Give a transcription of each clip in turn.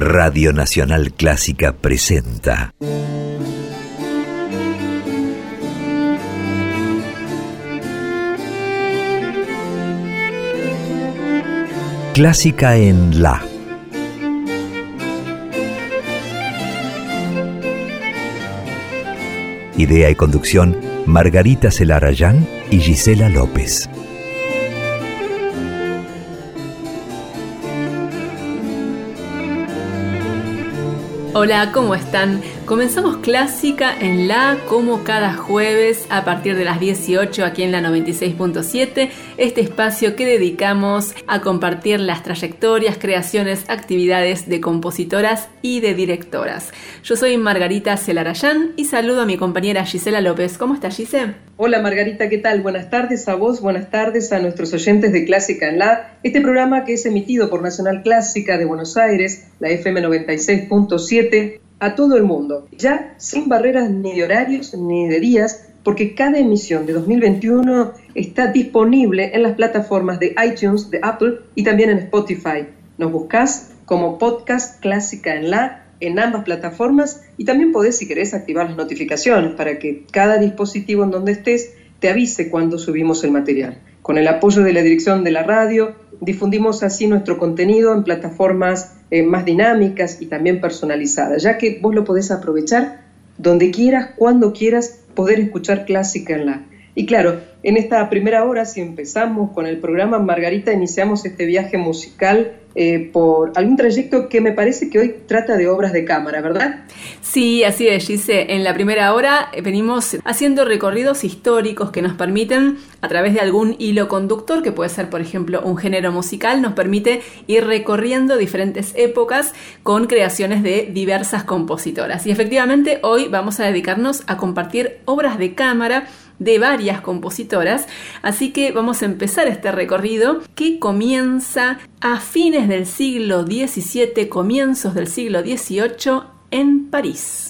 Radio Nacional Clásica presenta. Clásica en La. Idea y conducción, Margarita Celarayán y Gisela López. Hola, ¿cómo están? Comenzamos clásica en la como cada jueves a partir de las 18 aquí en la 96.7, este espacio que dedicamos a compartir las trayectorias, creaciones, actividades de compositoras y de directoras. Yo soy Margarita Celarayán y saludo a mi compañera Gisela López. ¿Cómo estás, Gisela? Hola Margarita, ¿qué tal? Buenas tardes a vos, buenas tardes a nuestros oyentes de Clásica en la, este programa que es emitido por Nacional Clásica de Buenos Aires, la FM 96.7, a todo el mundo, ya sin barreras ni de horarios ni de días, porque cada emisión de 2021 está disponible en las plataformas de iTunes, de Apple y también en Spotify. Nos buscas como podcast Clásica en la en ambas plataformas y también podés, si querés, activar las notificaciones para que cada dispositivo en donde estés te avise cuando subimos el material. Con el apoyo de la dirección de la radio, difundimos así nuestro contenido en plataformas eh, más dinámicas y también personalizadas, ya que vos lo podés aprovechar donde quieras, cuando quieras, poder escuchar clásica en la. Y claro, en esta primera hora, si empezamos con el programa Margarita, iniciamos este viaje musical eh, por algún trayecto que me parece que hoy trata de obras de cámara, ¿verdad? Sí, así es, Gise. En la primera hora eh, venimos haciendo recorridos históricos que nos permiten, a través de algún hilo conductor, que puede ser, por ejemplo, un género musical, nos permite ir recorriendo diferentes épocas con creaciones de diversas compositoras. Y efectivamente, hoy vamos a dedicarnos a compartir obras de cámara de varias compositoras, así que vamos a empezar este recorrido que comienza a fines del siglo XVII, comienzos del siglo XVIII en París.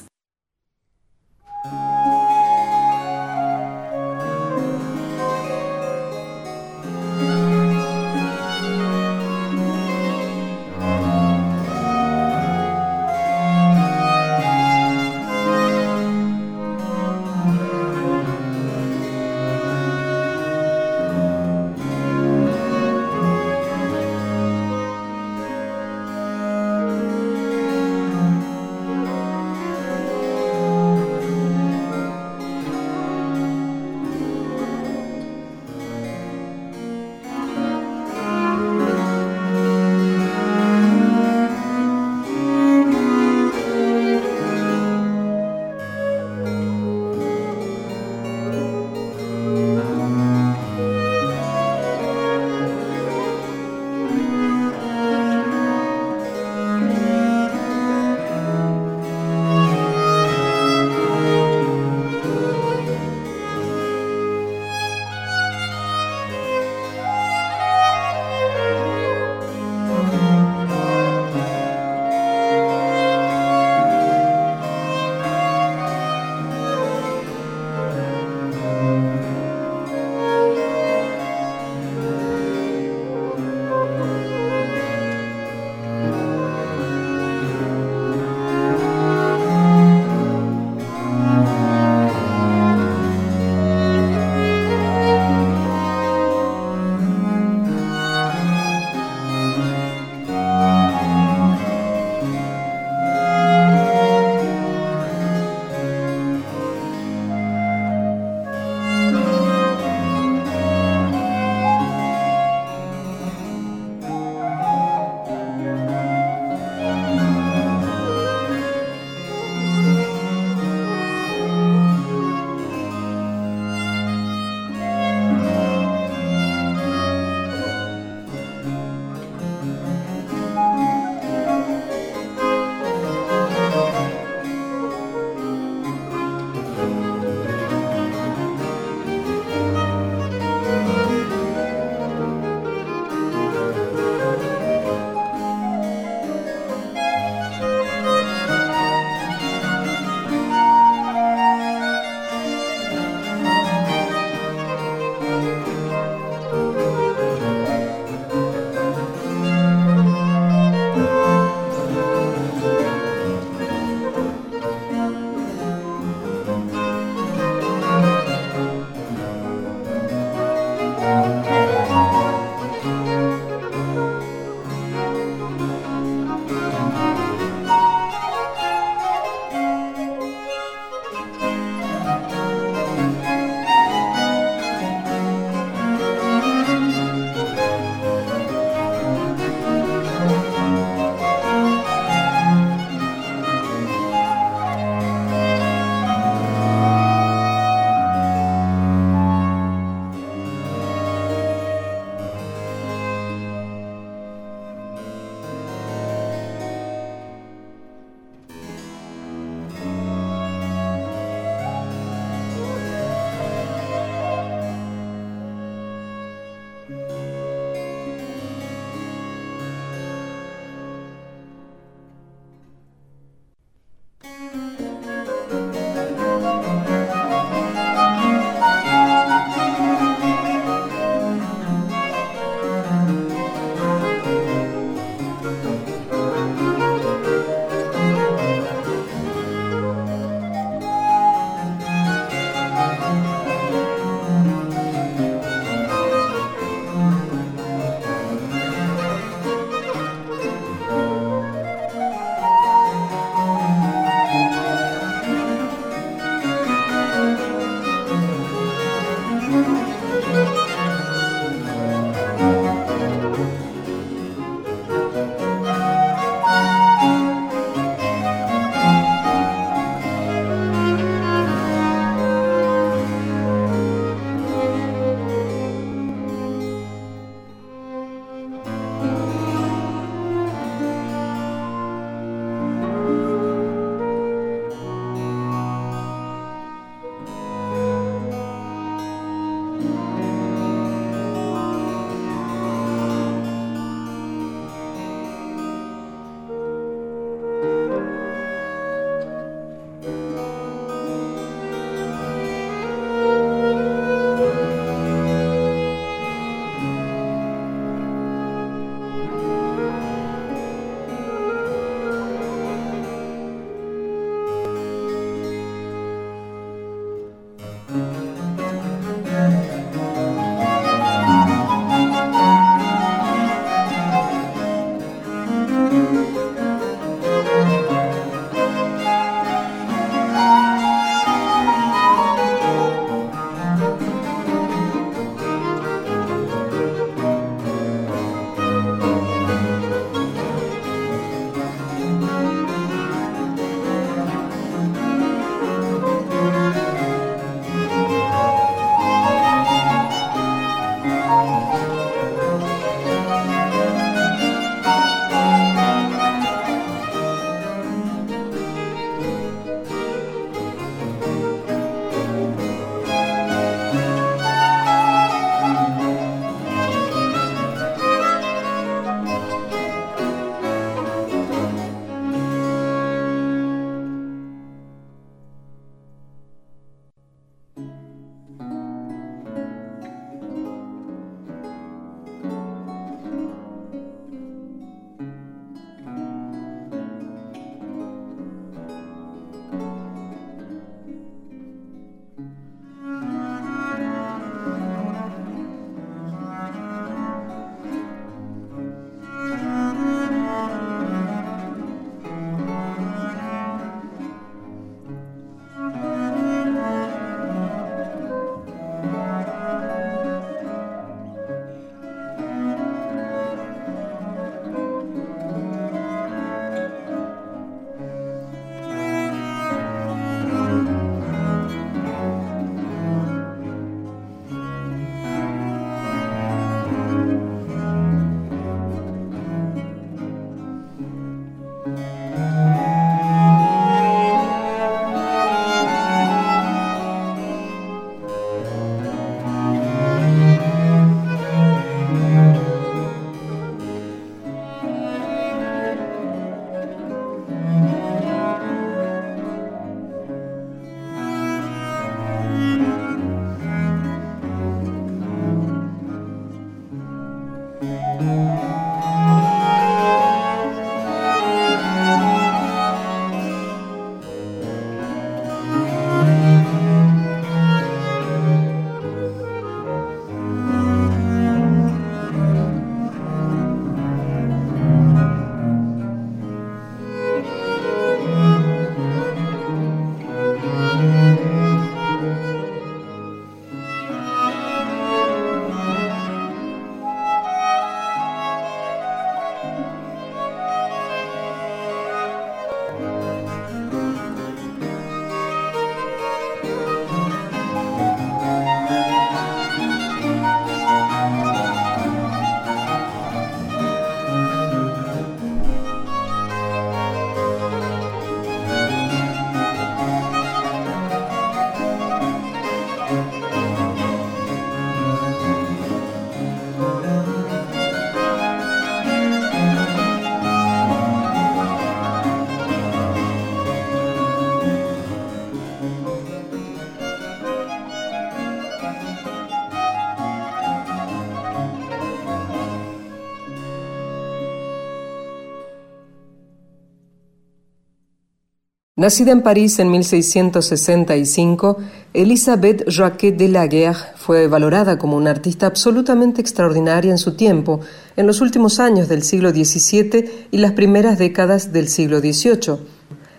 Nacida en París en 1665, Elisabeth Jacquet de Laguerre fue valorada como una artista absolutamente extraordinaria en su tiempo, en los últimos años del siglo XVII y las primeras décadas del siglo XVIII.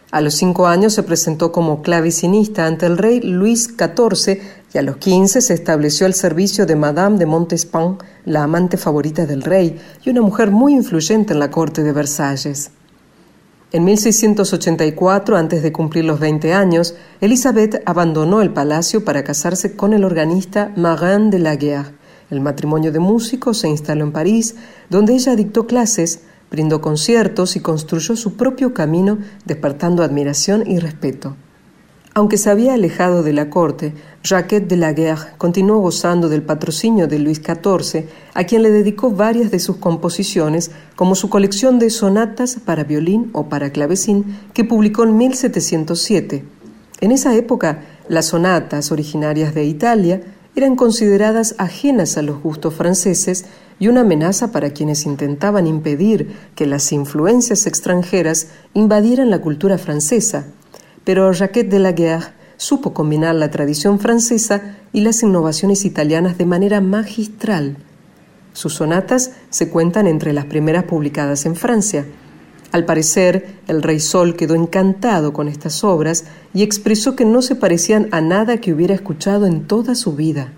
A los cinco años se presentó como clavecinista ante el rey Luis XIV y a los quince se estableció al servicio de Madame de Montespan, la amante favorita del rey y una mujer muy influyente en la corte de Versalles. En 1684, antes de cumplir los 20 años, Elizabeth abandonó el palacio para casarse con el organista Marin de la Guerre. El matrimonio de músicos se instaló en París, donde ella dictó clases, brindó conciertos y construyó su propio camino, despertando admiración y respeto. Aunque se había alejado de la corte, Jacquet de la Guerre continuó gozando del patrocinio de Luis XIV, a quien le dedicó varias de sus composiciones, como su colección de sonatas para violín o para clavecín, que publicó en 1707. En esa época, las sonatas originarias de Italia eran consideradas ajenas a los gustos franceses y una amenaza para quienes intentaban impedir que las influencias extranjeras invadieran la cultura francesa pero Jacquet de la Guerre supo combinar la tradición francesa y las innovaciones italianas de manera magistral. Sus sonatas se cuentan entre las primeras publicadas en Francia. Al parecer, el rey Sol quedó encantado con estas obras y expresó que no se parecían a nada que hubiera escuchado en toda su vida.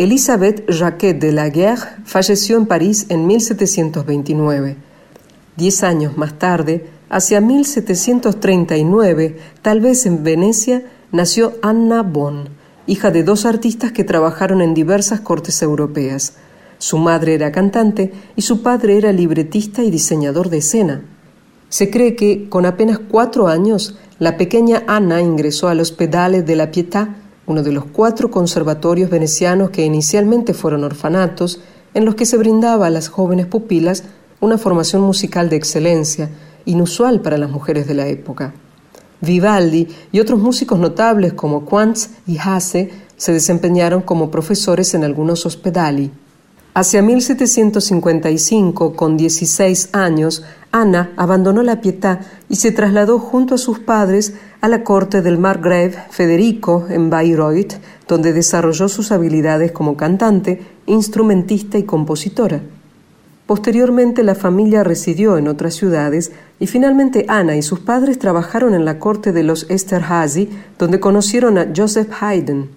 Elisabeth Jacquet de la Guerre falleció en París en 1729. Diez años más tarde, hacia 1739, tal vez en Venecia, nació Anna Bonn, hija de dos artistas que trabajaron en diversas cortes europeas. Su madre era cantante y su padre era libretista y diseñador de escena. Se cree que, con apenas cuatro años, la pequeña Anna ingresó al Hospedale de la Pietà uno de los cuatro conservatorios venecianos que inicialmente fueron orfanatos, en los que se brindaba a las jóvenes pupilas una formación musical de excelencia, inusual para las mujeres de la época. Vivaldi y otros músicos notables como Quantz y Hasse se desempeñaron como profesores en algunos hospedali. Hacia 1755, con 16 años, Ana abandonó la Pietà y se trasladó junto a sus padres a la corte del margrave Federico en Bayreuth, donde desarrolló sus habilidades como cantante, instrumentista y compositora. Posteriormente la familia residió en otras ciudades y finalmente Ana y sus padres trabajaron en la corte de los Esterhazy, donde conocieron a Joseph Haydn.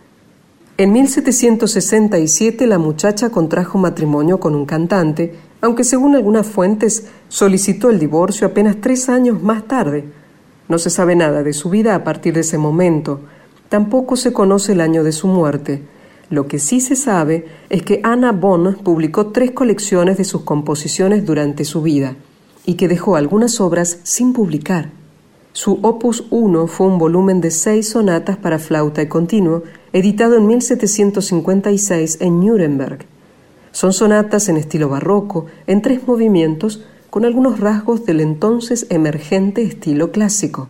En 1767 la muchacha contrajo matrimonio con un cantante, aunque según algunas fuentes solicitó el divorcio apenas tres años más tarde. No se sabe nada de su vida a partir de ese momento. Tampoco se conoce el año de su muerte. Lo que sí se sabe es que Anna Bonn publicó tres colecciones de sus composiciones durante su vida y que dejó algunas obras sin publicar. Su opus 1 fue un volumen de seis sonatas para flauta y continuo, editado en 1756 en Nuremberg. Son sonatas en estilo barroco, en tres movimientos, con algunos rasgos del entonces emergente estilo clásico.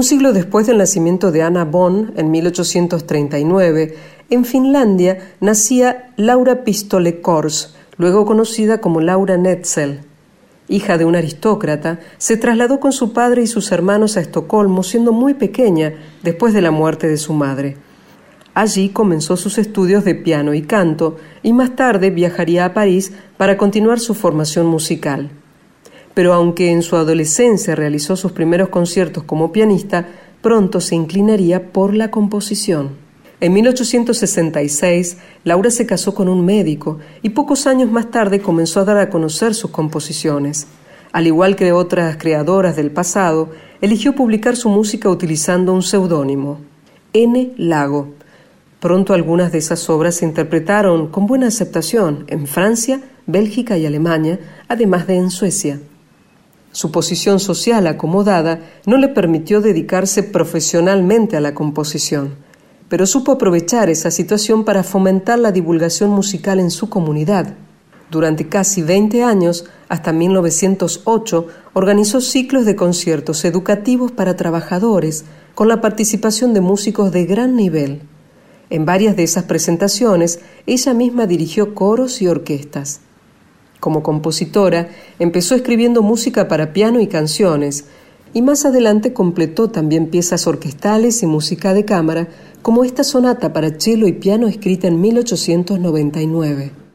Un siglo después del nacimiento de Anna Bonn, en 1839, en Finlandia nacía Laura Pistole Kors, luego conocida como Laura Netzel. Hija de un aristócrata, se trasladó con su padre y sus hermanos a Estocolmo siendo muy pequeña después de la muerte de su madre. Allí comenzó sus estudios de piano y canto y más tarde viajaría a París para continuar su formación musical pero aunque en su adolescencia realizó sus primeros conciertos como pianista, pronto se inclinaría por la composición. En 1866, Laura se casó con un médico y pocos años más tarde comenzó a dar a conocer sus composiciones. Al igual que otras creadoras del pasado, eligió publicar su música utilizando un seudónimo, N. Lago. Pronto algunas de esas obras se interpretaron con buena aceptación en Francia, Bélgica y Alemania, además de en Suecia. Su posición social acomodada no le permitió dedicarse profesionalmente a la composición, pero supo aprovechar esa situación para fomentar la divulgación musical en su comunidad. Durante casi 20 años, hasta 1908, organizó ciclos de conciertos educativos para trabajadores, con la participación de músicos de gran nivel. En varias de esas presentaciones, ella misma dirigió coros y orquestas. Como compositora, empezó escribiendo música para piano y canciones, y más adelante completó también piezas orquestales y música de cámara, como esta sonata para cello y piano escrita en 1899.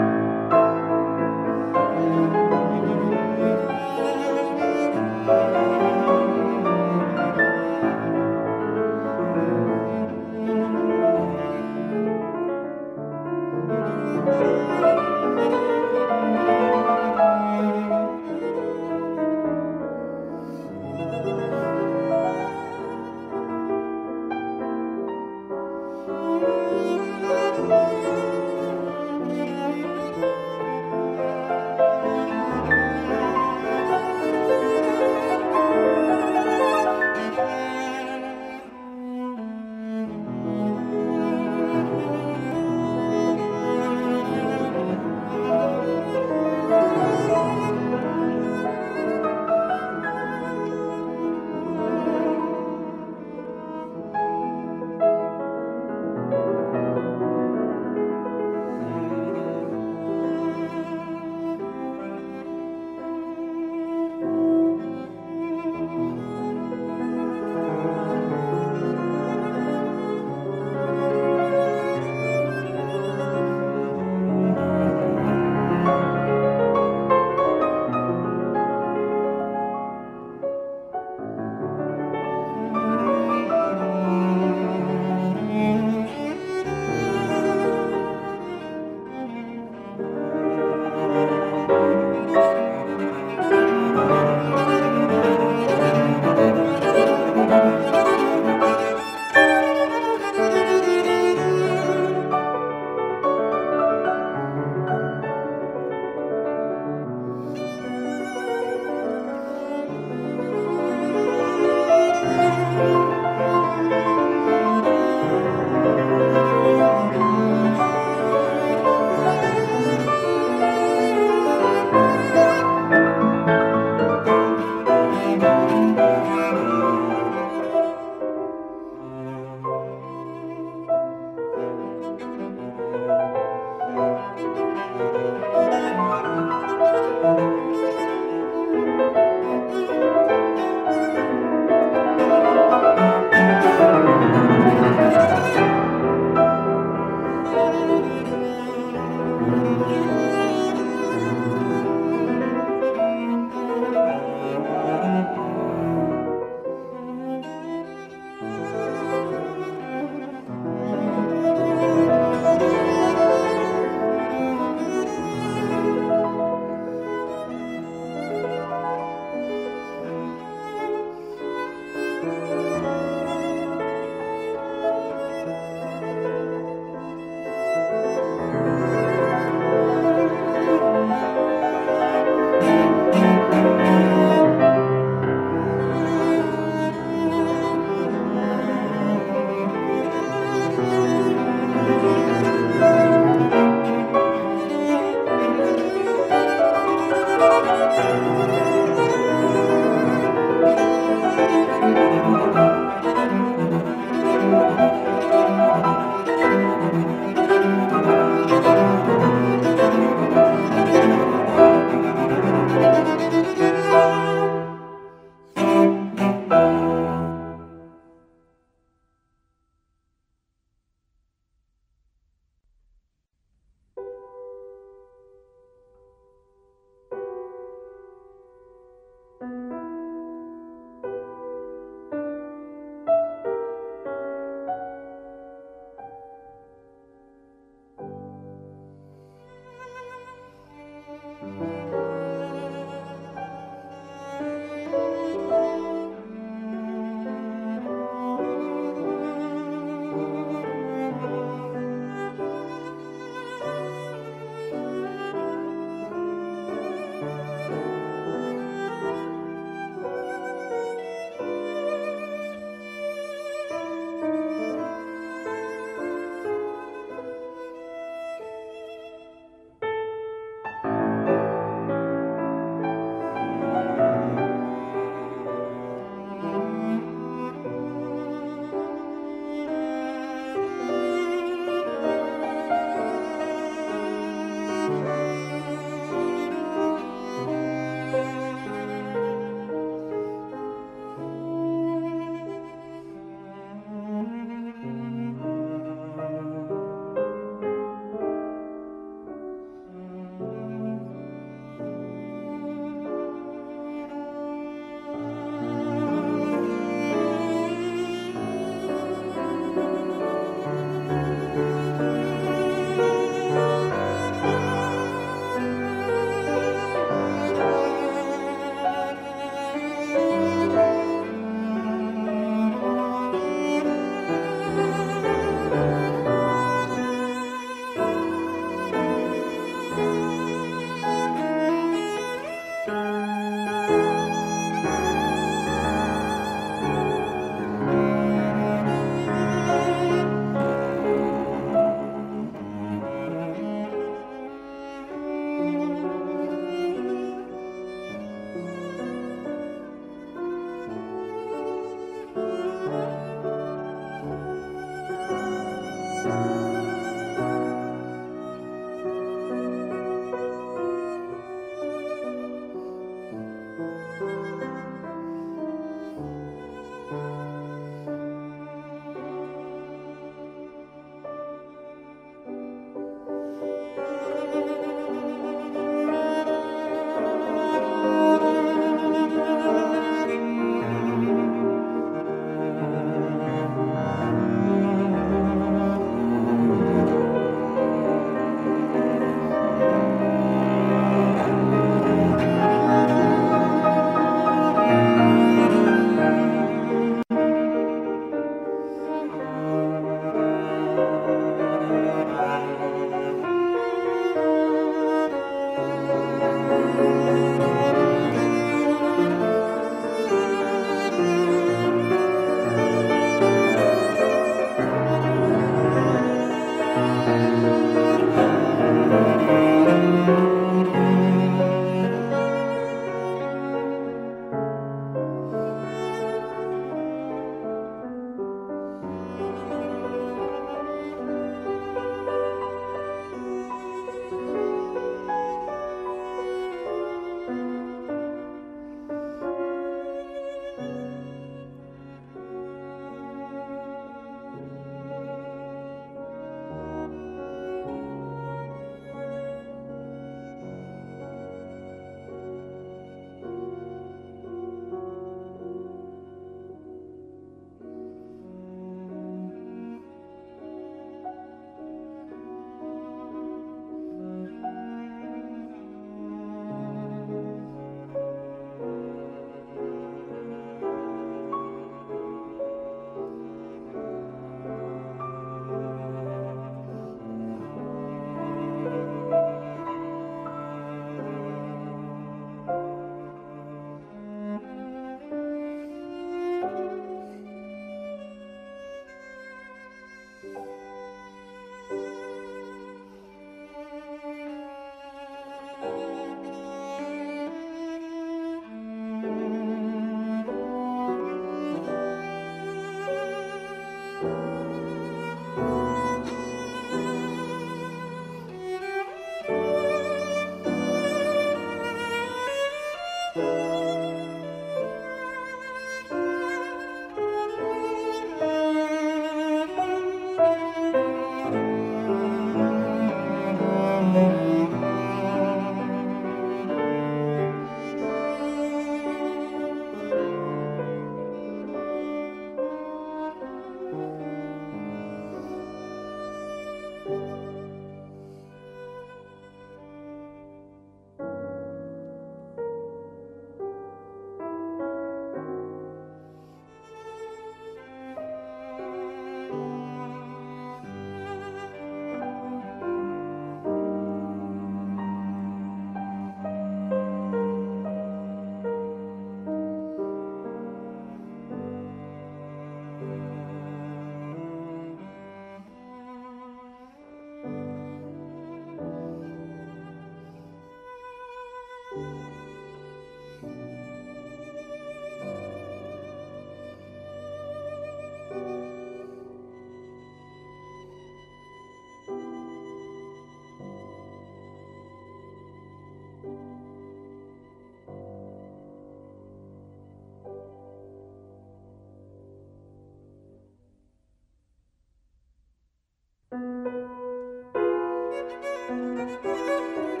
Música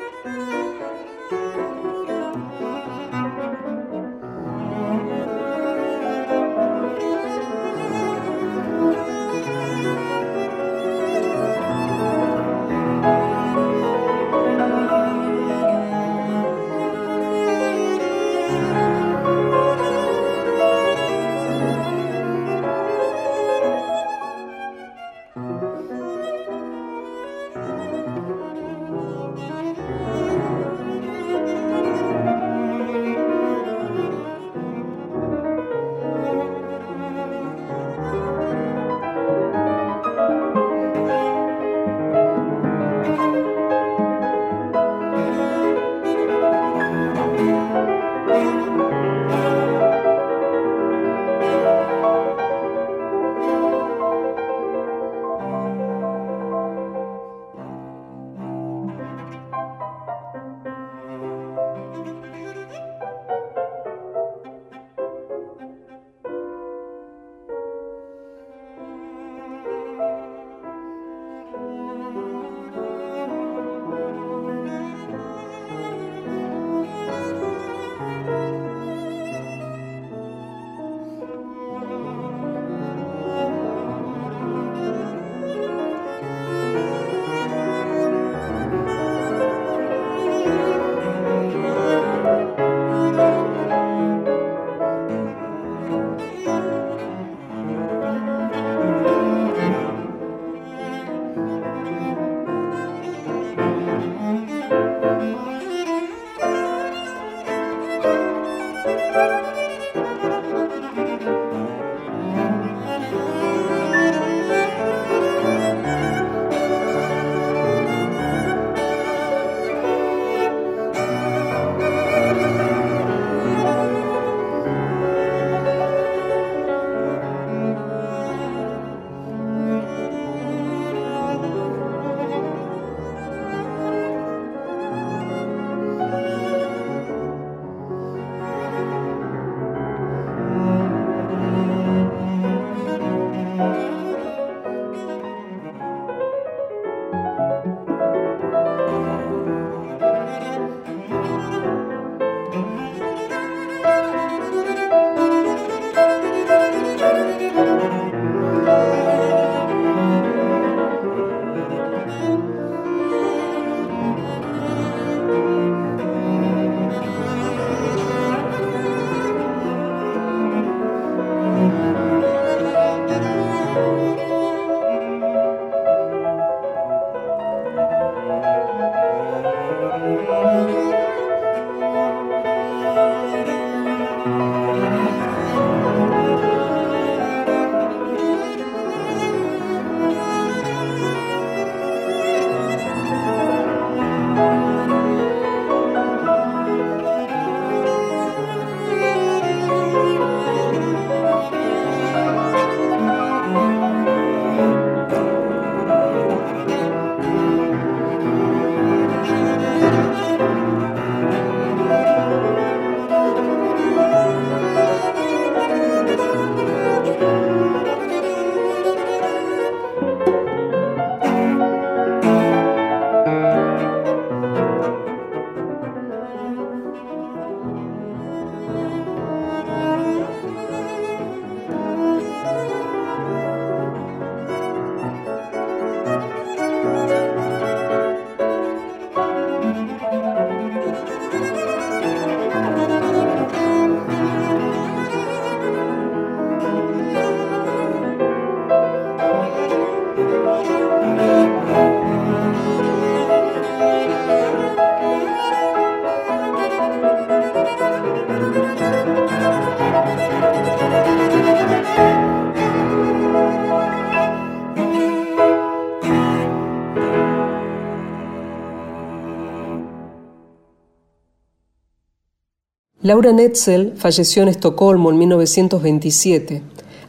Laura Netzel falleció en Estocolmo en 1927.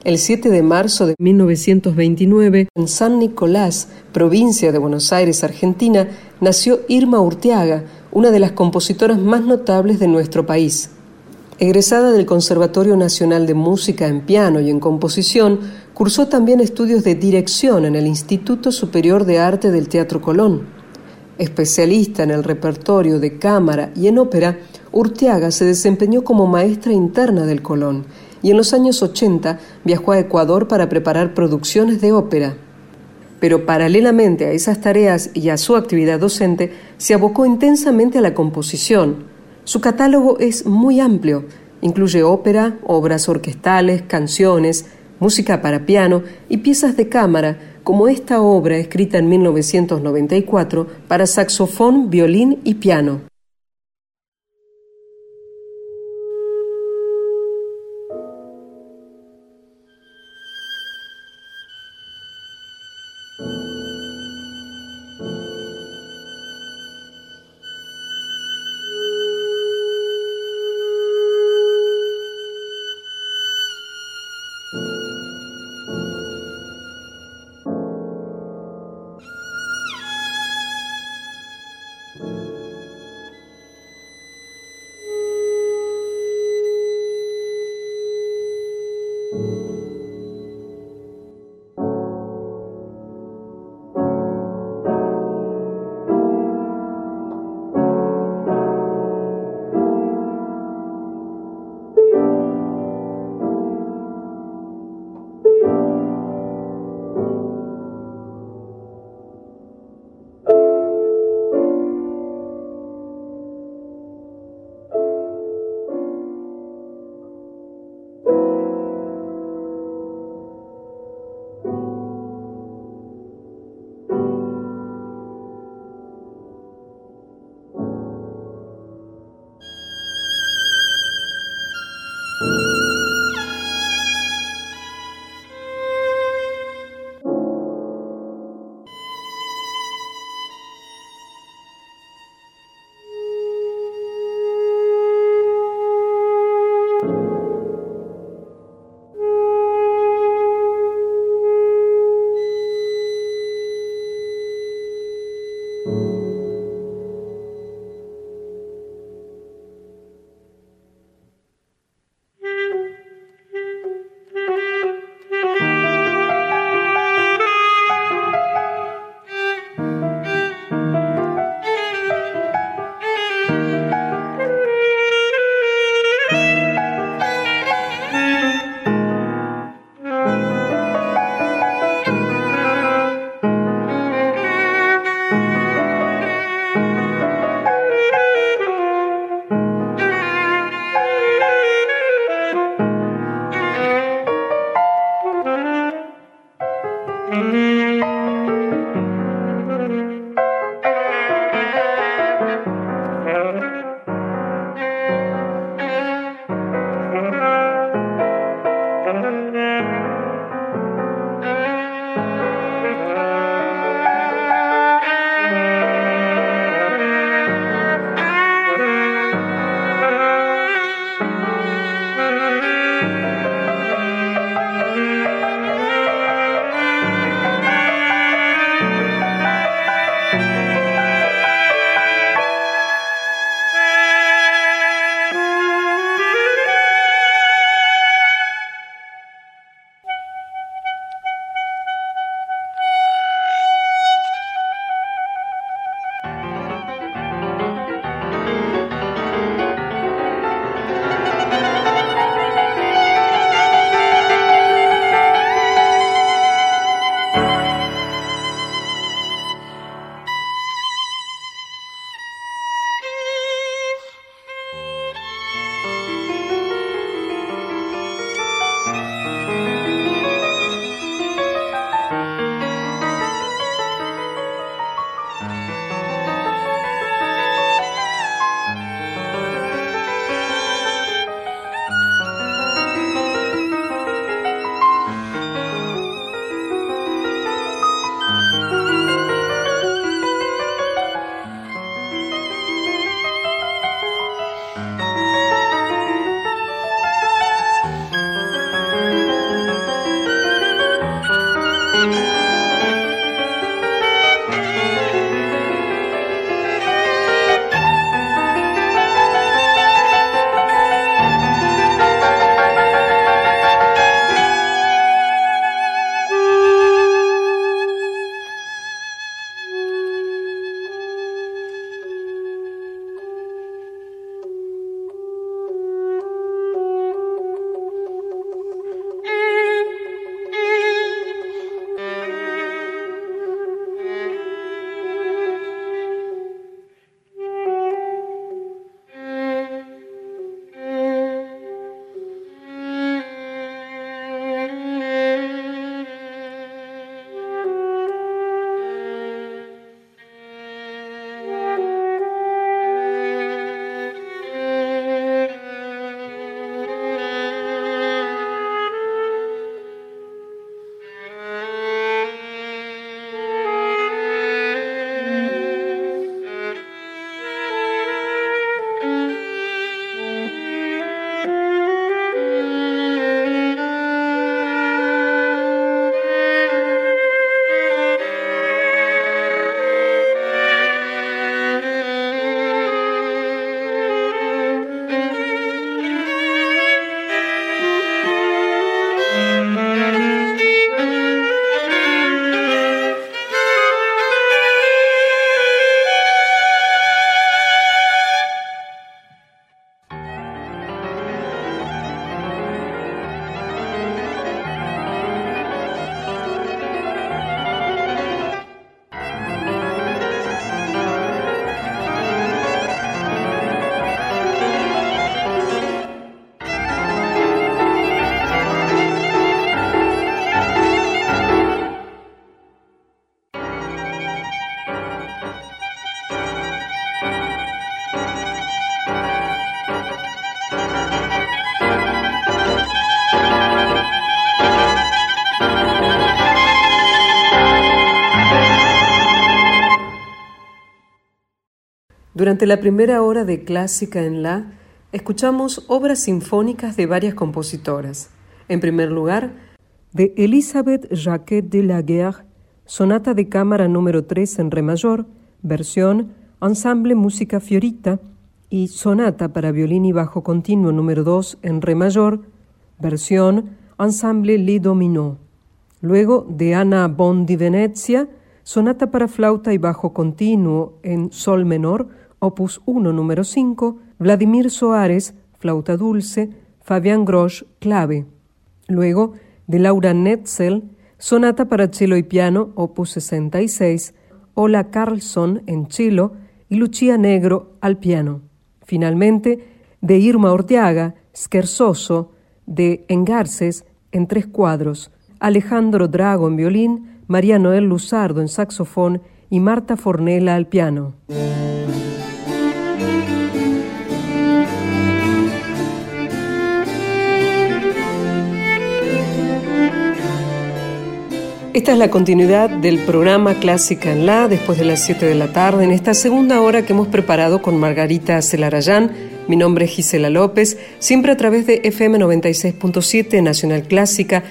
El 7 de marzo de 1929, en San Nicolás, provincia de Buenos Aires, Argentina, nació Irma Urteaga, una de las compositoras más notables de nuestro país. Egresada del Conservatorio Nacional de Música en piano y en composición, cursó también estudios de dirección en el Instituto Superior de Arte del Teatro Colón. Especialista en el repertorio de cámara y en ópera, Urteaga se desempeñó como maestra interna del Colón y en los años 80 viajó a Ecuador para preparar producciones de ópera. Pero paralelamente a esas tareas y a su actividad docente, se abocó intensamente a la composición. Su catálogo es muy amplio, incluye ópera, obras orquestales, canciones, música para piano y piezas de cámara, como esta obra escrita en 1994 para saxofón, violín y piano. Durante la primera hora de Clásica en La, escuchamos obras sinfónicas de varias compositoras. En primer lugar, de Elisabeth Jacquet de la Guerre, Sonata de Cámara número 3 en Re mayor, versión Ensemble Música Fiorita, y Sonata para violín y bajo continuo número 2 en Re mayor, versión Ensemble Le Dominó. Luego de Ana Bon di Venezia, Sonata para flauta y bajo continuo en Sol menor, opus 1 número 5, Vladimir Soares, flauta dulce, Fabián Grosch, clave. Luego de Laura Netzel, Sonata para cello y piano, opus 66, Ola Carlson en cello y Lucia Negro al piano. Finalmente, de Irma Orteaga, Scherzoso, de Engarces en tres cuadros, Alejandro Drago en violín, María Noel Luzardo en saxofón y Marta Fornella al piano. Esta es la continuidad del programa Clásica en La, después de las 7 de la tarde, en esta segunda hora que hemos preparado con Margarita Celarayán. Mi nombre es Gisela López, siempre a través de FM 96.7 Nacional Clásica,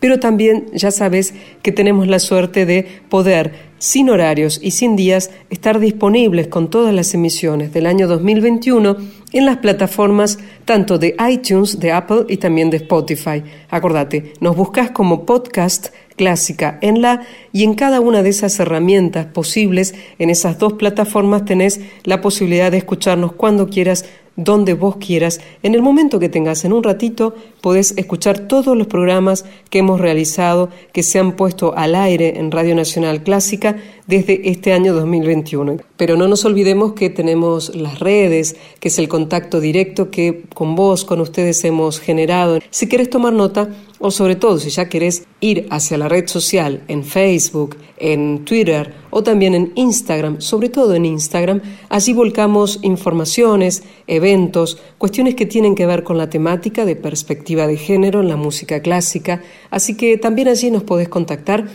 pero también ya sabes que tenemos la suerte de poder, sin horarios y sin días, estar disponibles con todas las emisiones del año 2021 en las plataformas tanto de iTunes, de Apple y también de Spotify. Acordate, nos buscas como podcast clásica. En la y en cada una de esas herramientas posibles en esas dos plataformas tenés la posibilidad de escucharnos cuando quieras donde vos quieras. En el momento que tengas en un ratito, podés escuchar todos los programas que hemos realizado, que se han puesto al aire en Radio Nacional Clásica desde este año 2021. Pero no nos olvidemos que tenemos las redes, que es el contacto directo que con vos, con ustedes hemos generado. Si quieres tomar nota, o sobre todo si ya querés ir hacia la red social en Facebook, en Twitter o también en Instagram, sobre todo en Instagram, allí volcamos informaciones, eventos, cuestiones que tienen que ver con la temática de perspectiva de género en la música clásica, así que también allí nos podés contactar,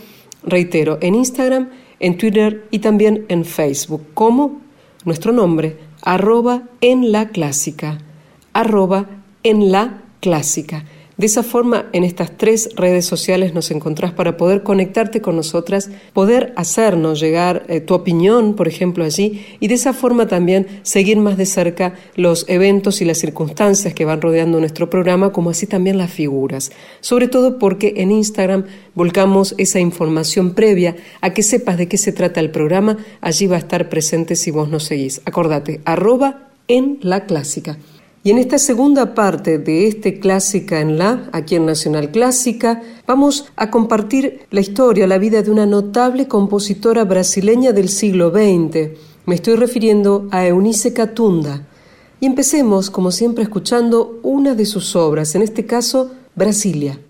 reitero, en Instagram, en Twitter y también en Facebook, como nuestro nombre, arroba en la clásica, arroba en la clásica. De esa forma, en estas tres redes sociales nos encontrás para poder conectarte con nosotras, poder hacernos llegar eh, tu opinión, por ejemplo, allí, y de esa forma también seguir más de cerca los eventos y las circunstancias que van rodeando nuestro programa, como así también las figuras. Sobre todo porque en Instagram volcamos esa información previa a que sepas de qué se trata el programa, allí va a estar presente si vos nos seguís. Acordate, arroba en la clásica. Y en esta segunda parte de este Clásica en la, aquí en Nacional Clásica, vamos a compartir la historia, la vida de una notable compositora brasileña del siglo XX. Me estoy refiriendo a Eunice Catunda. Y empecemos, como siempre, escuchando una de sus obras, en este caso, Brasilia.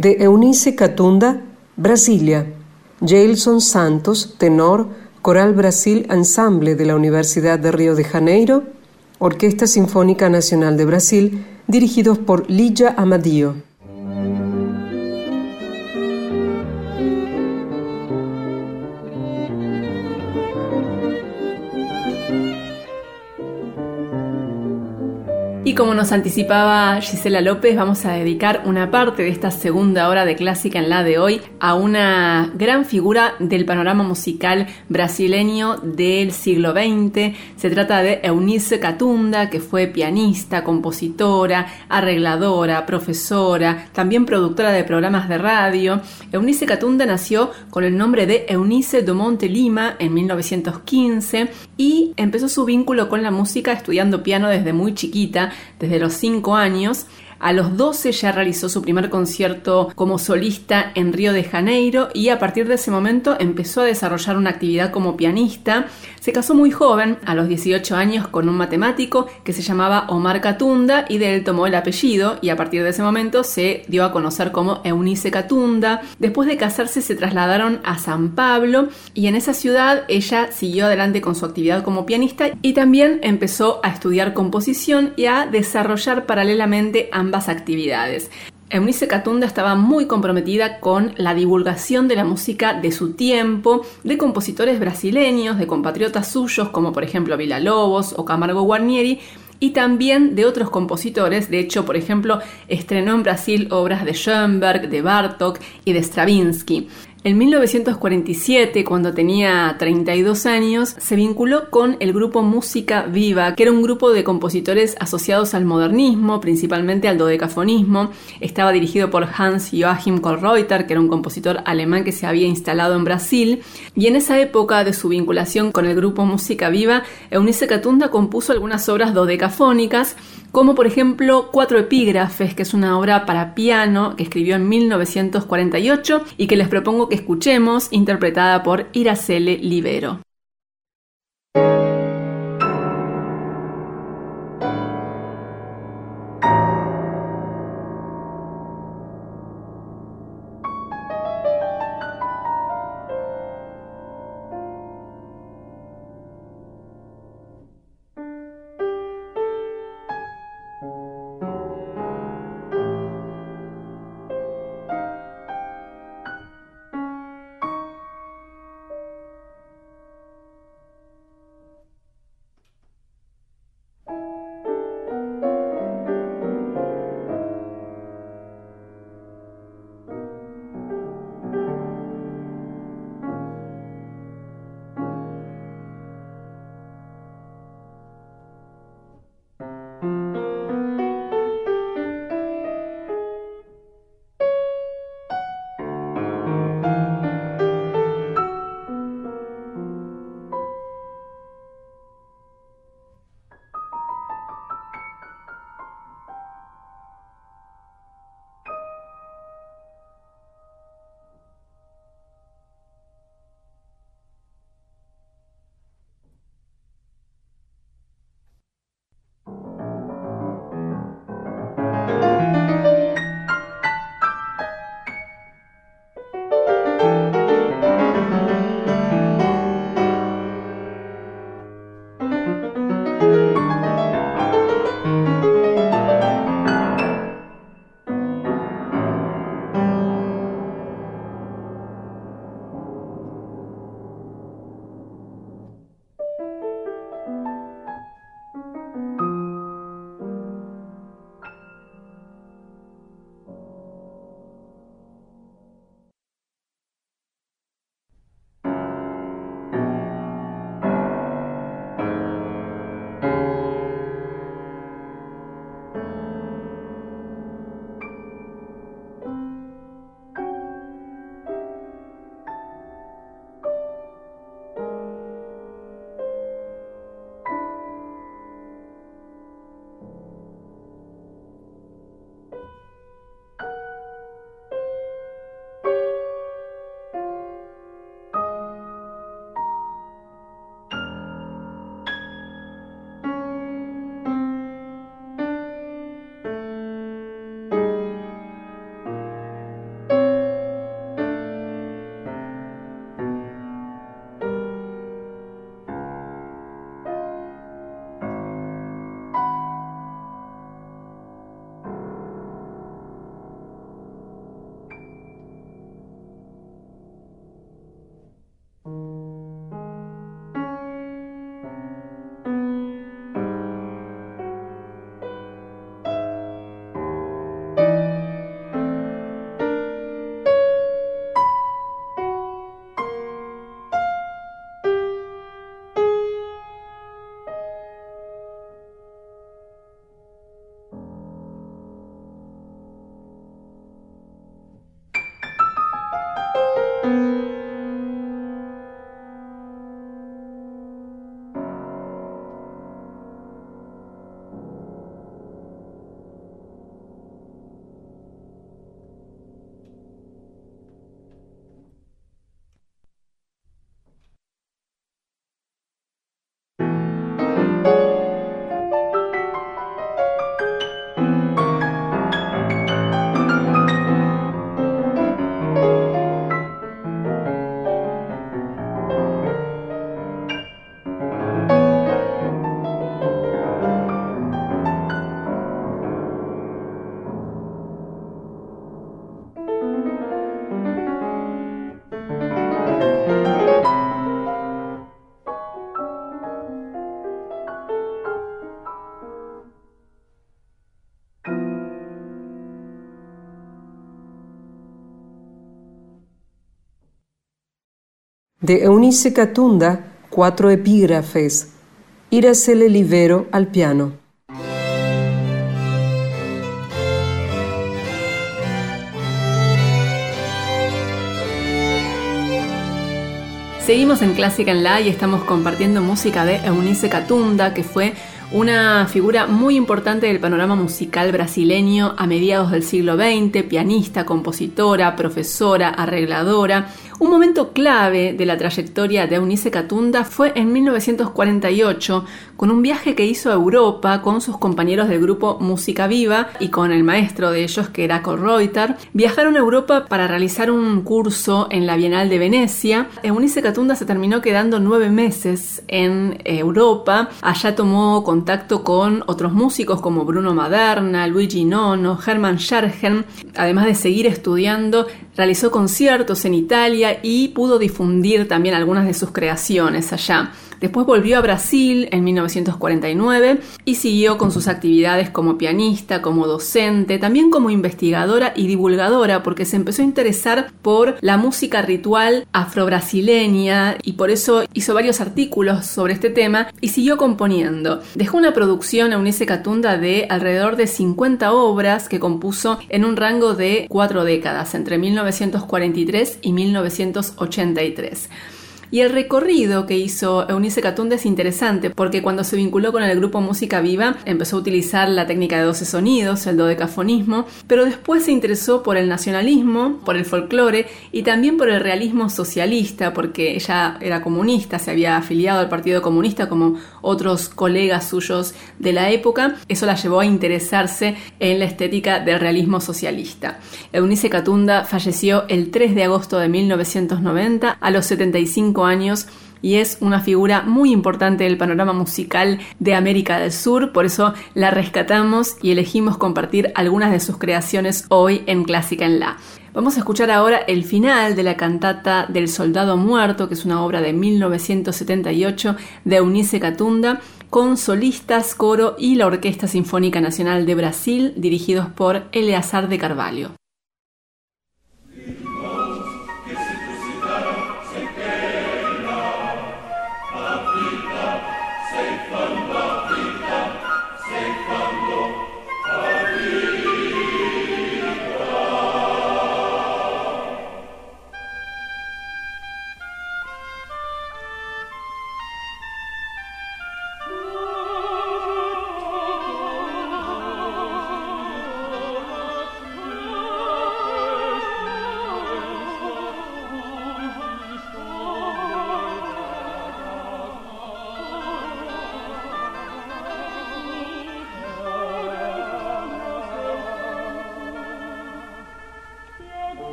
De Eunice Catunda, Brasilia. Jailson Santos, tenor, Coral Brasil Ensemble de la Universidad de Río de Janeiro, Orquesta Sinfónica Nacional de Brasil, dirigidos por Lilla Amadio. Como nos anticipaba Gisela López, vamos a dedicar una parte de esta segunda hora de Clásica en la de hoy a una gran figura del panorama musical brasileño del siglo XX. Se trata de Eunice Catunda, que fue pianista, compositora, arregladora, profesora, también productora de programas de radio. Eunice Catunda nació con el nombre de Eunice de Monte Lima en 1915 y empezó su vínculo con la música estudiando piano desde muy chiquita desde los 5 años. A los 12 ya realizó su primer concierto como solista en Río de Janeiro y a partir de ese momento empezó a desarrollar una actividad como pianista. Se casó muy joven, a los 18 años, con un matemático que se llamaba Omar Catunda y de él tomó el apellido y a partir de ese momento se dio a conocer como Eunice Catunda. Después de casarse se trasladaron a San Pablo y en esa ciudad ella siguió adelante con su actividad como pianista y también empezó a estudiar composición y a desarrollar paralelamente ambas actividades. Eunice Catunda estaba muy comprometida con la divulgación de la música de su tiempo, de compositores brasileños, de compatriotas suyos como por ejemplo Vila Lobos o Camargo Guarnieri, y también de otros compositores. De hecho, por ejemplo, estrenó en Brasil obras de Schoenberg, de Bartok y de Stravinsky. En 1947, cuando tenía 32 años, se vinculó con el grupo Música Viva, que era un grupo de compositores asociados al modernismo, principalmente al dodecafonismo. Estaba dirigido por Hans Joachim Kollreuter, que era un compositor alemán que se había instalado en Brasil. Y en esa época de su vinculación con el grupo Música Viva, Eunice Catunda compuso algunas obras dodecafónicas, como por ejemplo Cuatro Epígrafes, que es una obra para piano que escribió en 1948 y que les propongo que escuchemos, interpretada por Iracele Libero. De Eunice Catunda, cuatro epígrafes. Iracele Livero al piano. Seguimos en Clásica en La y estamos compartiendo música de Eunice Catunda, que fue una figura muy importante del panorama musical brasileño a mediados del siglo XX, pianista, compositora, profesora, arregladora. Un momento clave de la trayectoria de Eunice Catunda fue en 1948, con un viaje que hizo a Europa con sus compañeros del grupo Música Viva y con el maestro de ellos, que era Reuter. Viajaron a Europa para realizar un curso en la Bienal de Venecia. Eunice Catunda se terminó quedando nueve meses en Europa. Allá tomó contacto con otros músicos como Bruno Maderna, Luigi Nono, Hermann Schergen. Además de seguir estudiando, realizó conciertos en Italia y pudo difundir también algunas de sus creaciones allá. Después volvió a Brasil en 1949 y siguió con sus actividades como pianista, como docente, también como investigadora y divulgadora porque se empezó a interesar por la música ritual afrobrasileña y por eso hizo varios artículos sobre este tema y siguió componiendo. Dejó una producción a Unice Catunda de alrededor de 50 obras que compuso en un rango de cuatro décadas, entre 1943 y 1983. Y el recorrido que hizo Eunice Catunda es interesante porque cuando se vinculó con el grupo Música Viva empezó a utilizar la técnica de 12 sonidos, el dodecafonismo, pero después se interesó por el nacionalismo, por el folclore y también por el realismo socialista porque ella era comunista, se había afiliado al Partido Comunista como otros colegas suyos de la época. Eso la llevó a interesarse en la estética del realismo socialista. Eunice Catunda falleció el 3 de agosto de 1990 a los 75 años y es una figura muy importante del panorama musical de América del Sur, por eso la rescatamos y elegimos compartir algunas de sus creaciones hoy en Clásica en La. Vamos a escuchar ahora el final de la cantata del Soldado Muerto, que es una obra de 1978 de Eunice Catunda, con solistas, coro y la Orquesta Sinfónica Nacional de Brasil, dirigidos por Eleazar de Carvalho.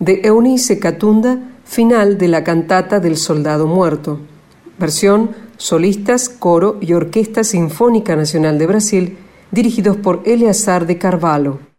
De Eunice Catunda, final de la cantata del Soldado Muerto. Versión solistas, coro y Orquesta Sinfónica Nacional de Brasil, dirigidos por Eleazar de Carvalho.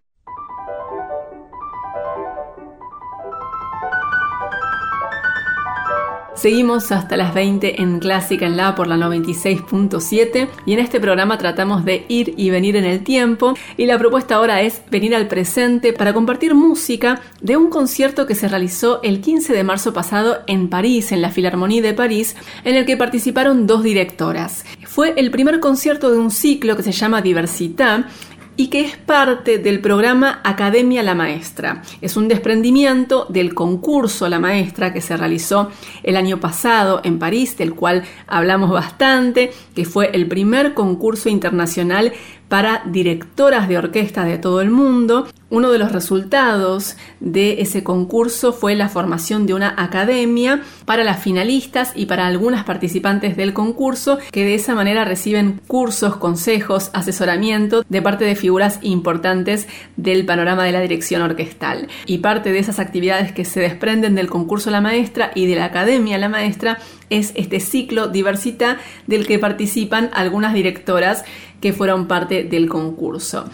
Seguimos hasta las 20 en Clásica en La por la 96.7 y en este programa tratamos de ir y venir en el tiempo y la propuesta ahora es venir al presente para compartir música de un concierto que se realizó el 15 de marzo pasado en París, en la Filarmonía de París, en el que participaron dos directoras. Fue el primer concierto de un ciclo que se llama Diversità y que es parte del programa Academia La Maestra. Es un desprendimiento del concurso La Maestra que se realizó el año pasado en París, del cual hablamos bastante, que fue el primer concurso internacional para directoras de orquesta de todo el mundo. Uno de los resultados de ese concurso fue la formación de una academia para las finalistas y para algunas participantes del concurso que de esa manera reciben cursos, consejos, asesoramiento de parte de figuras importantes del panorama de la dirección orquestal. Y parte de esas actividades que se desprenden del concurso La Maestra y de la Academia La Maestra es este ciclo Diversità del que participan algunas directoras que fueron parte del concurso.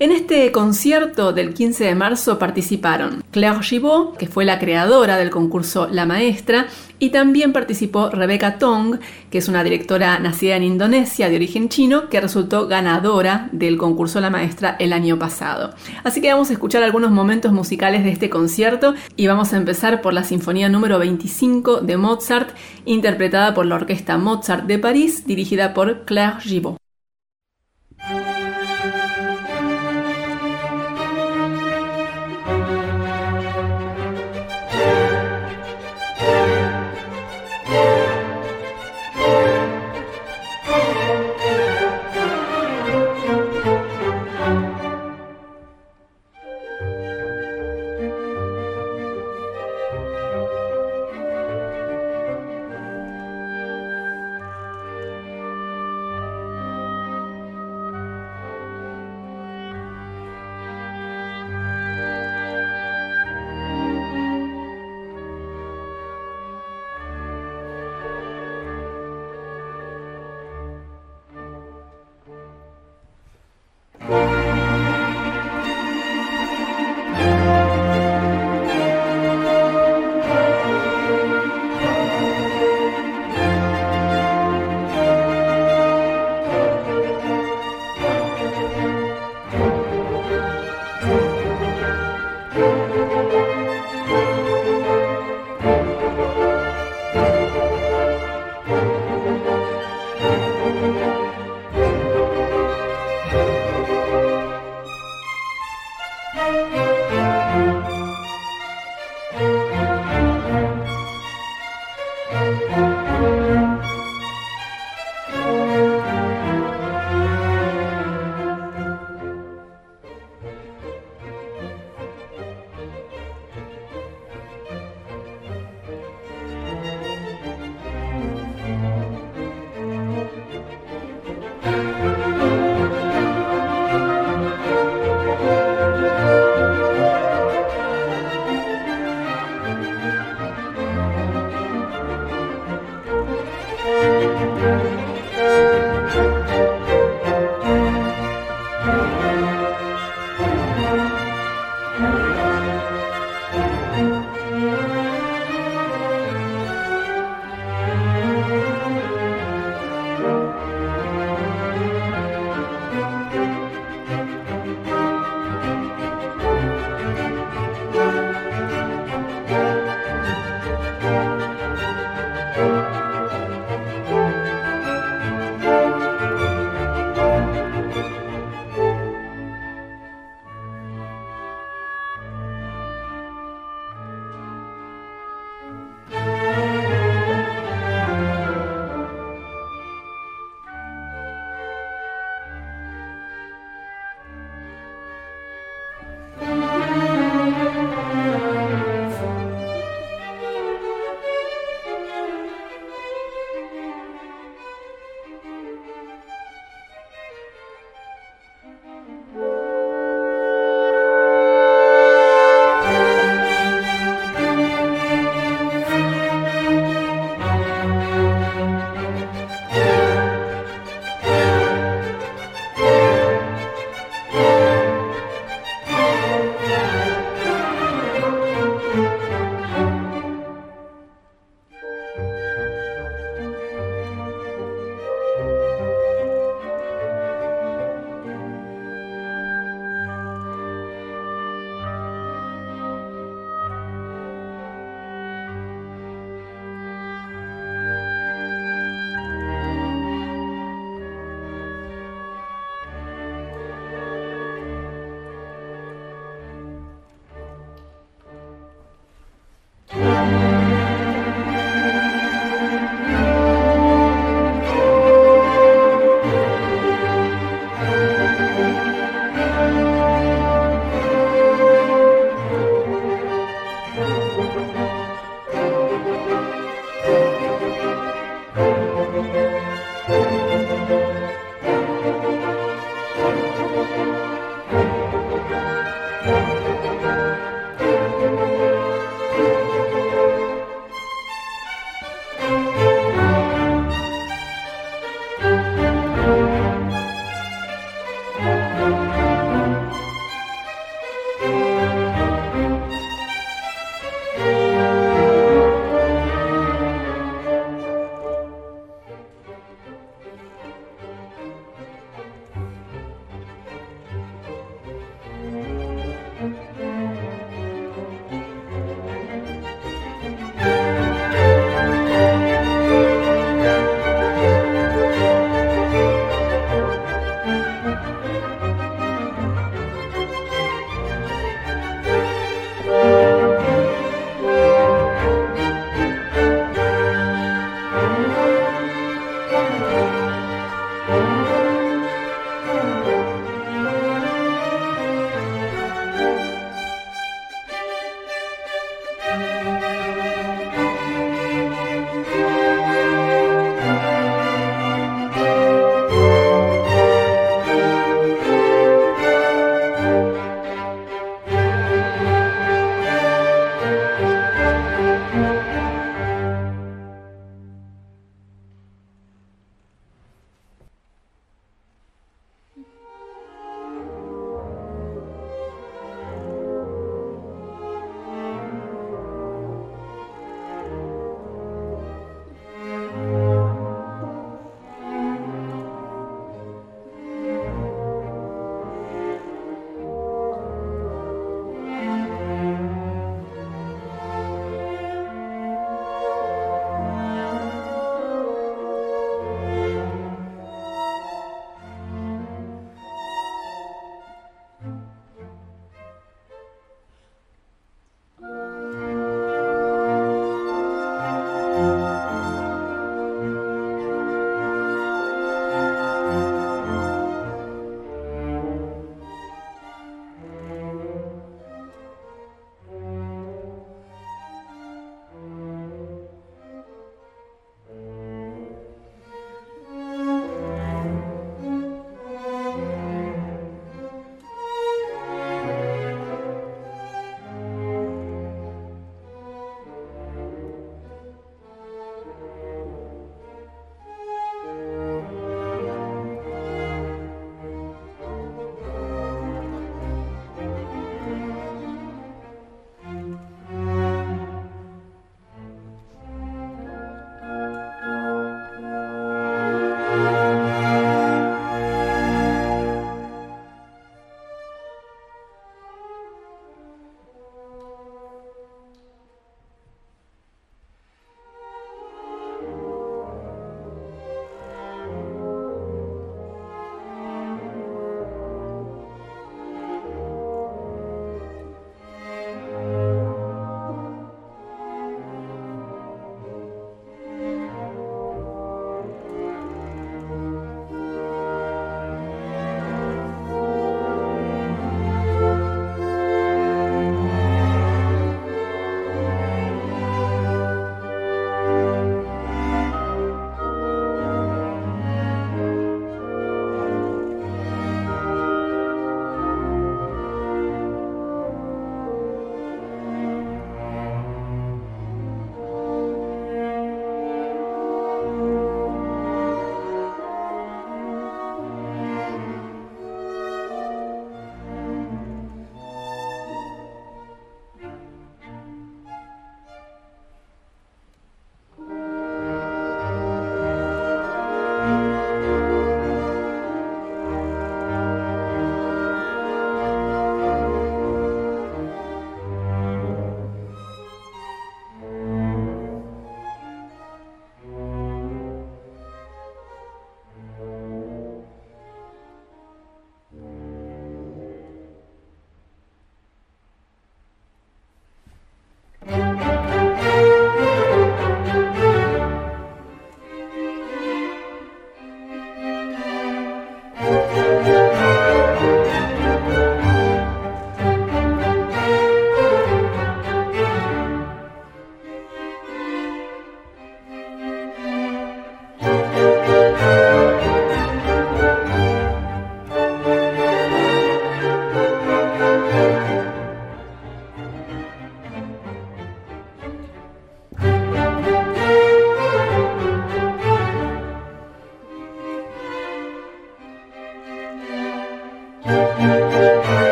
En este concierto del 15 de marzo participaron Claire Gibault, que fue la creadora del concurso La Maestra, y también participó Rebecca Tong, que es una directora nacida en Indonesia de origen chino, que resultó ganadora del concurso La Maestra el año pasado. Así que vamos a escuchar algunos momentos musicales de este concierto y vamos a empezar por la Sinfonía número 25 de Mozart, interpretada por la Orquesta Mozart de París, dirigida por Claire Gibault.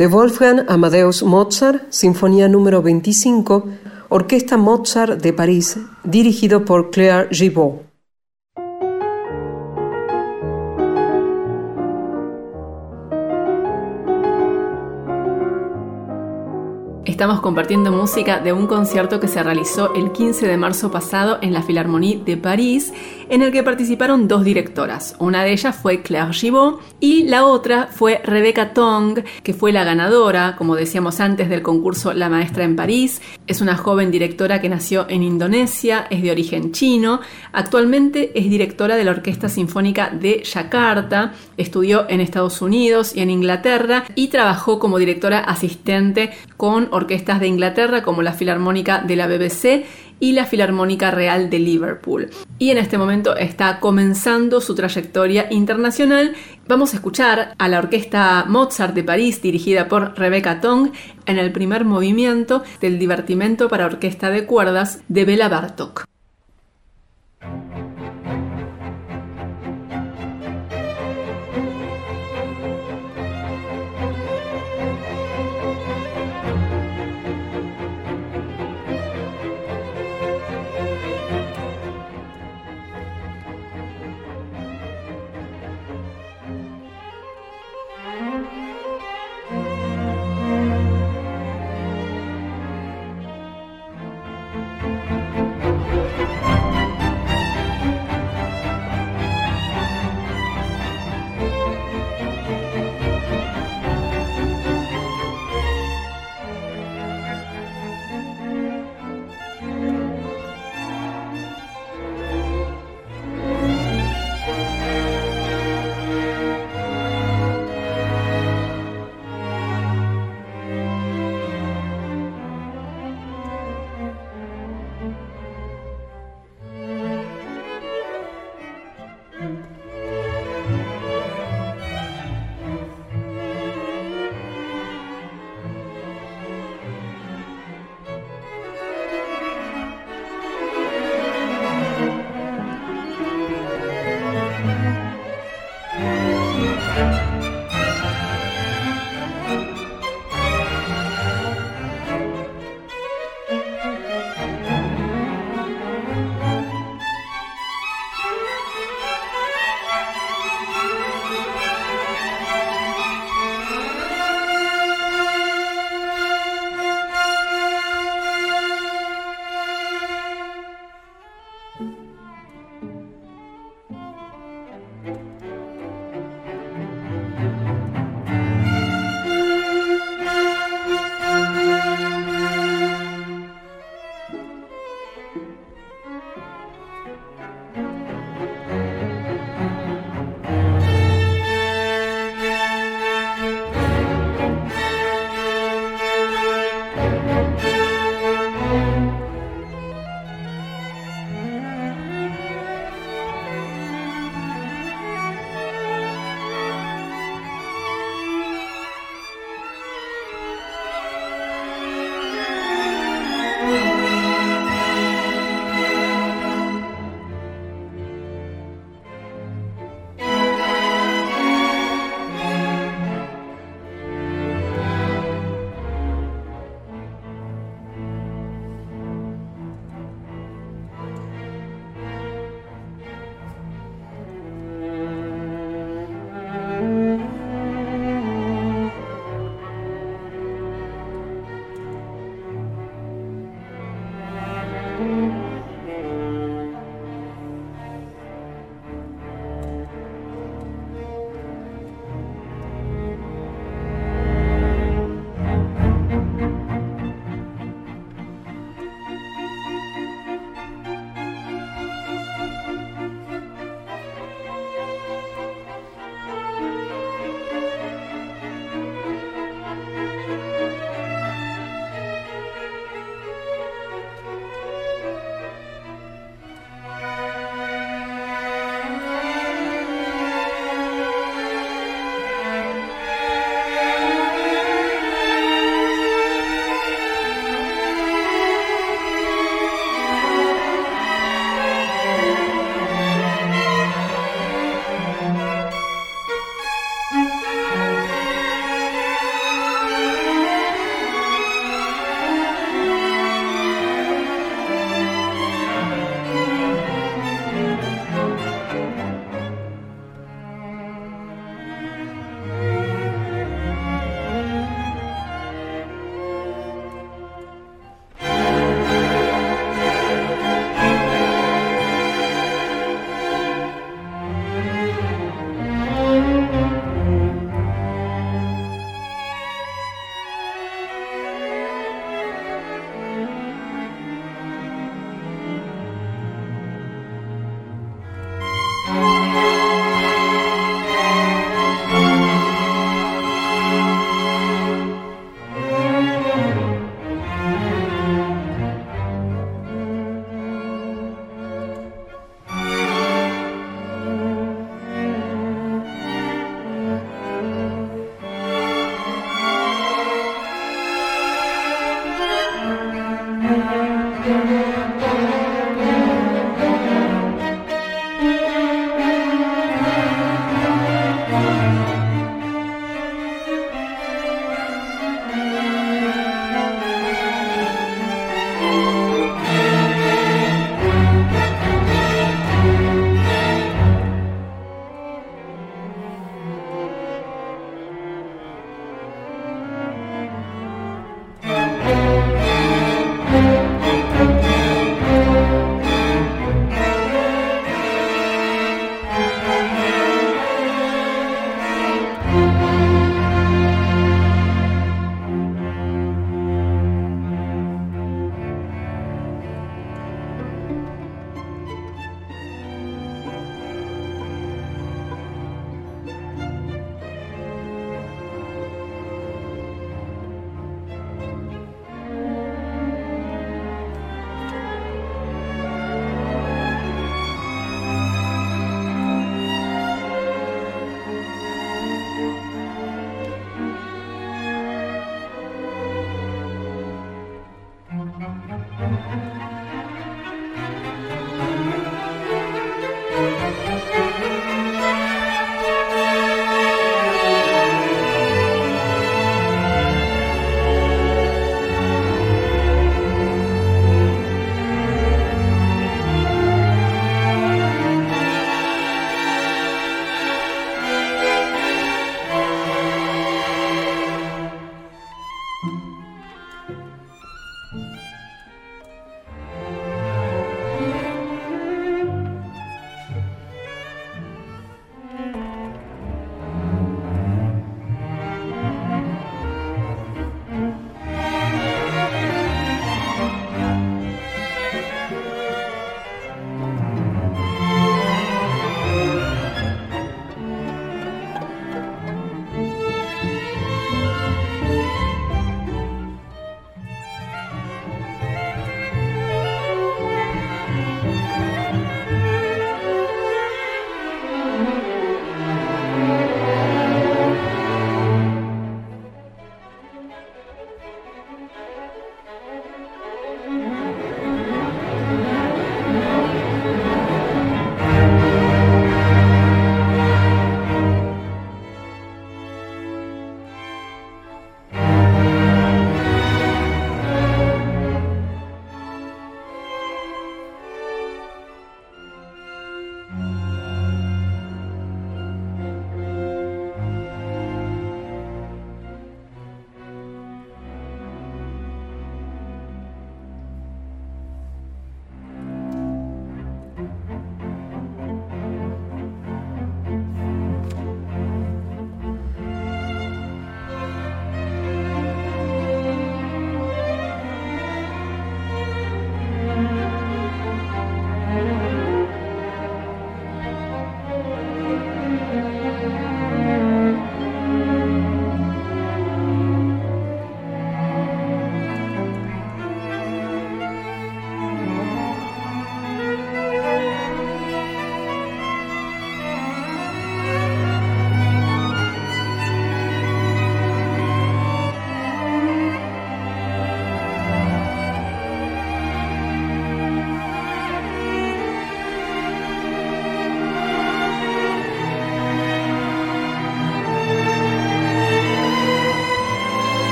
De Wolfgang Amadeus Mozart, Sinfonía número 25, Orquesta Mozart de París, dirigido por Claire Gibault. Estamos compartiendo música de un concierto que se realizó el 15 de marzo pasado en la Philharmonie de París, en el que participaron dos directoras. Una de ellas fue Claire Gibault y la otra fue Rebecca Tong, que fue la ganadora, como decíamos antes, del concurso La Maestra en París. Es una joven directora que nació en Indonesia, es de origen chino. Actualmente es directora de la Orquesta Sinfónica de Yakarta, estudió en Estados Unidos y en Inglaterra y trabajó como directora asistente con orquestas de Inglaterra como la Filarmónica de la BBC y la Filarmónica Real de Liverpool. Y en este momento está comenzando su trayectoria internacional. Vamos a escuchar a la orquesta Mozart de París dirigida por Rebecca Tong en el primer movimiento del divertimento para orquesta de cuerdas de Bela Bartok.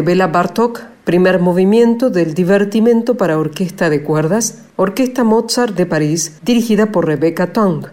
De Bela Bartok, primer movimiento del Divertimento para Orquesta de Cuerdas, Orquesta Mozart de París, dirigida por Rebecca Tong.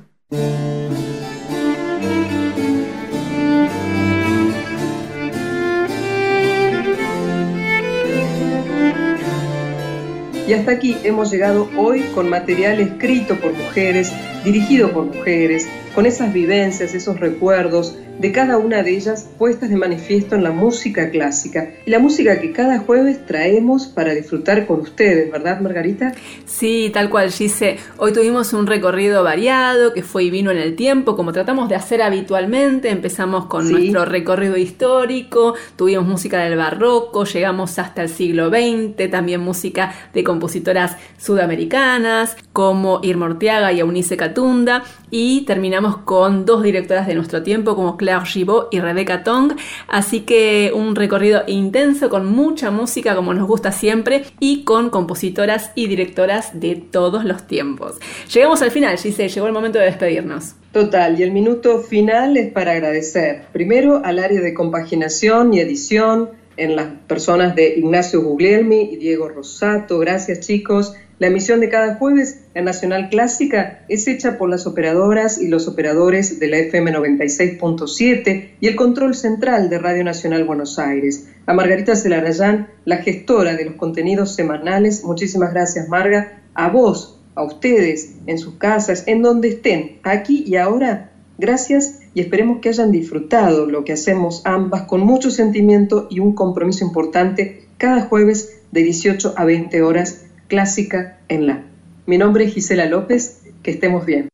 Y hasta aquí hemos llegado hoy con material escrito por mujeres, dirigido por mujeres, con esas vivencias, esos recuerdos de cada una de ellas puestas de manifiesto en la música clásica y la música que cada jueves traemos para disfrutar con ustedes, ¿verdad Margarita? Sí, tal cual, Gise. Hoy tuvimos un recorrido variado que fue y vino en el tiempo, como tratamos de hacer habitualmente. Empezamos con nuestro recorrido histórico, tuvimos música del barroco, llegamos hasta el siglo XX, también música de compositoras sudamericanas como Irma Orteaga y Eunice Catunda y terminamos con dos directoras de nuestro tiempo como Claire Gibault y Rebecca Tong, así que un recorrido intenso con mucha música como nos gusta siempre y con compositoras y directoras de todos los tiempos. Llegamos al final, Gise, llegó el momento de despedirnos. Total, y el minuto final es para agradecer primero al área de compaginación y edición en las personas de Ignacio Guglielmi y Diego Rosato. Gracias chicos la emisión de cada jueves en Nacional Clásica es hecha por las operadoras y los operadores de la FM 96.7 y el control central de Radio Nacional Buenos Aires. A Margarita Celarayán, la gestora de los contenidos semanales, muchísimas gracias Marga. A vos, a ustedes, en sus casas, en donde estén, aquí y ahora, gracias y esperemos que hayan disfrutado lo que hacemos ambas con mucho sentimiento y un compromiso importante cada jueves de 18 a 20 horas clásica en la. Mi nombre es Gisela López, que estemos bien.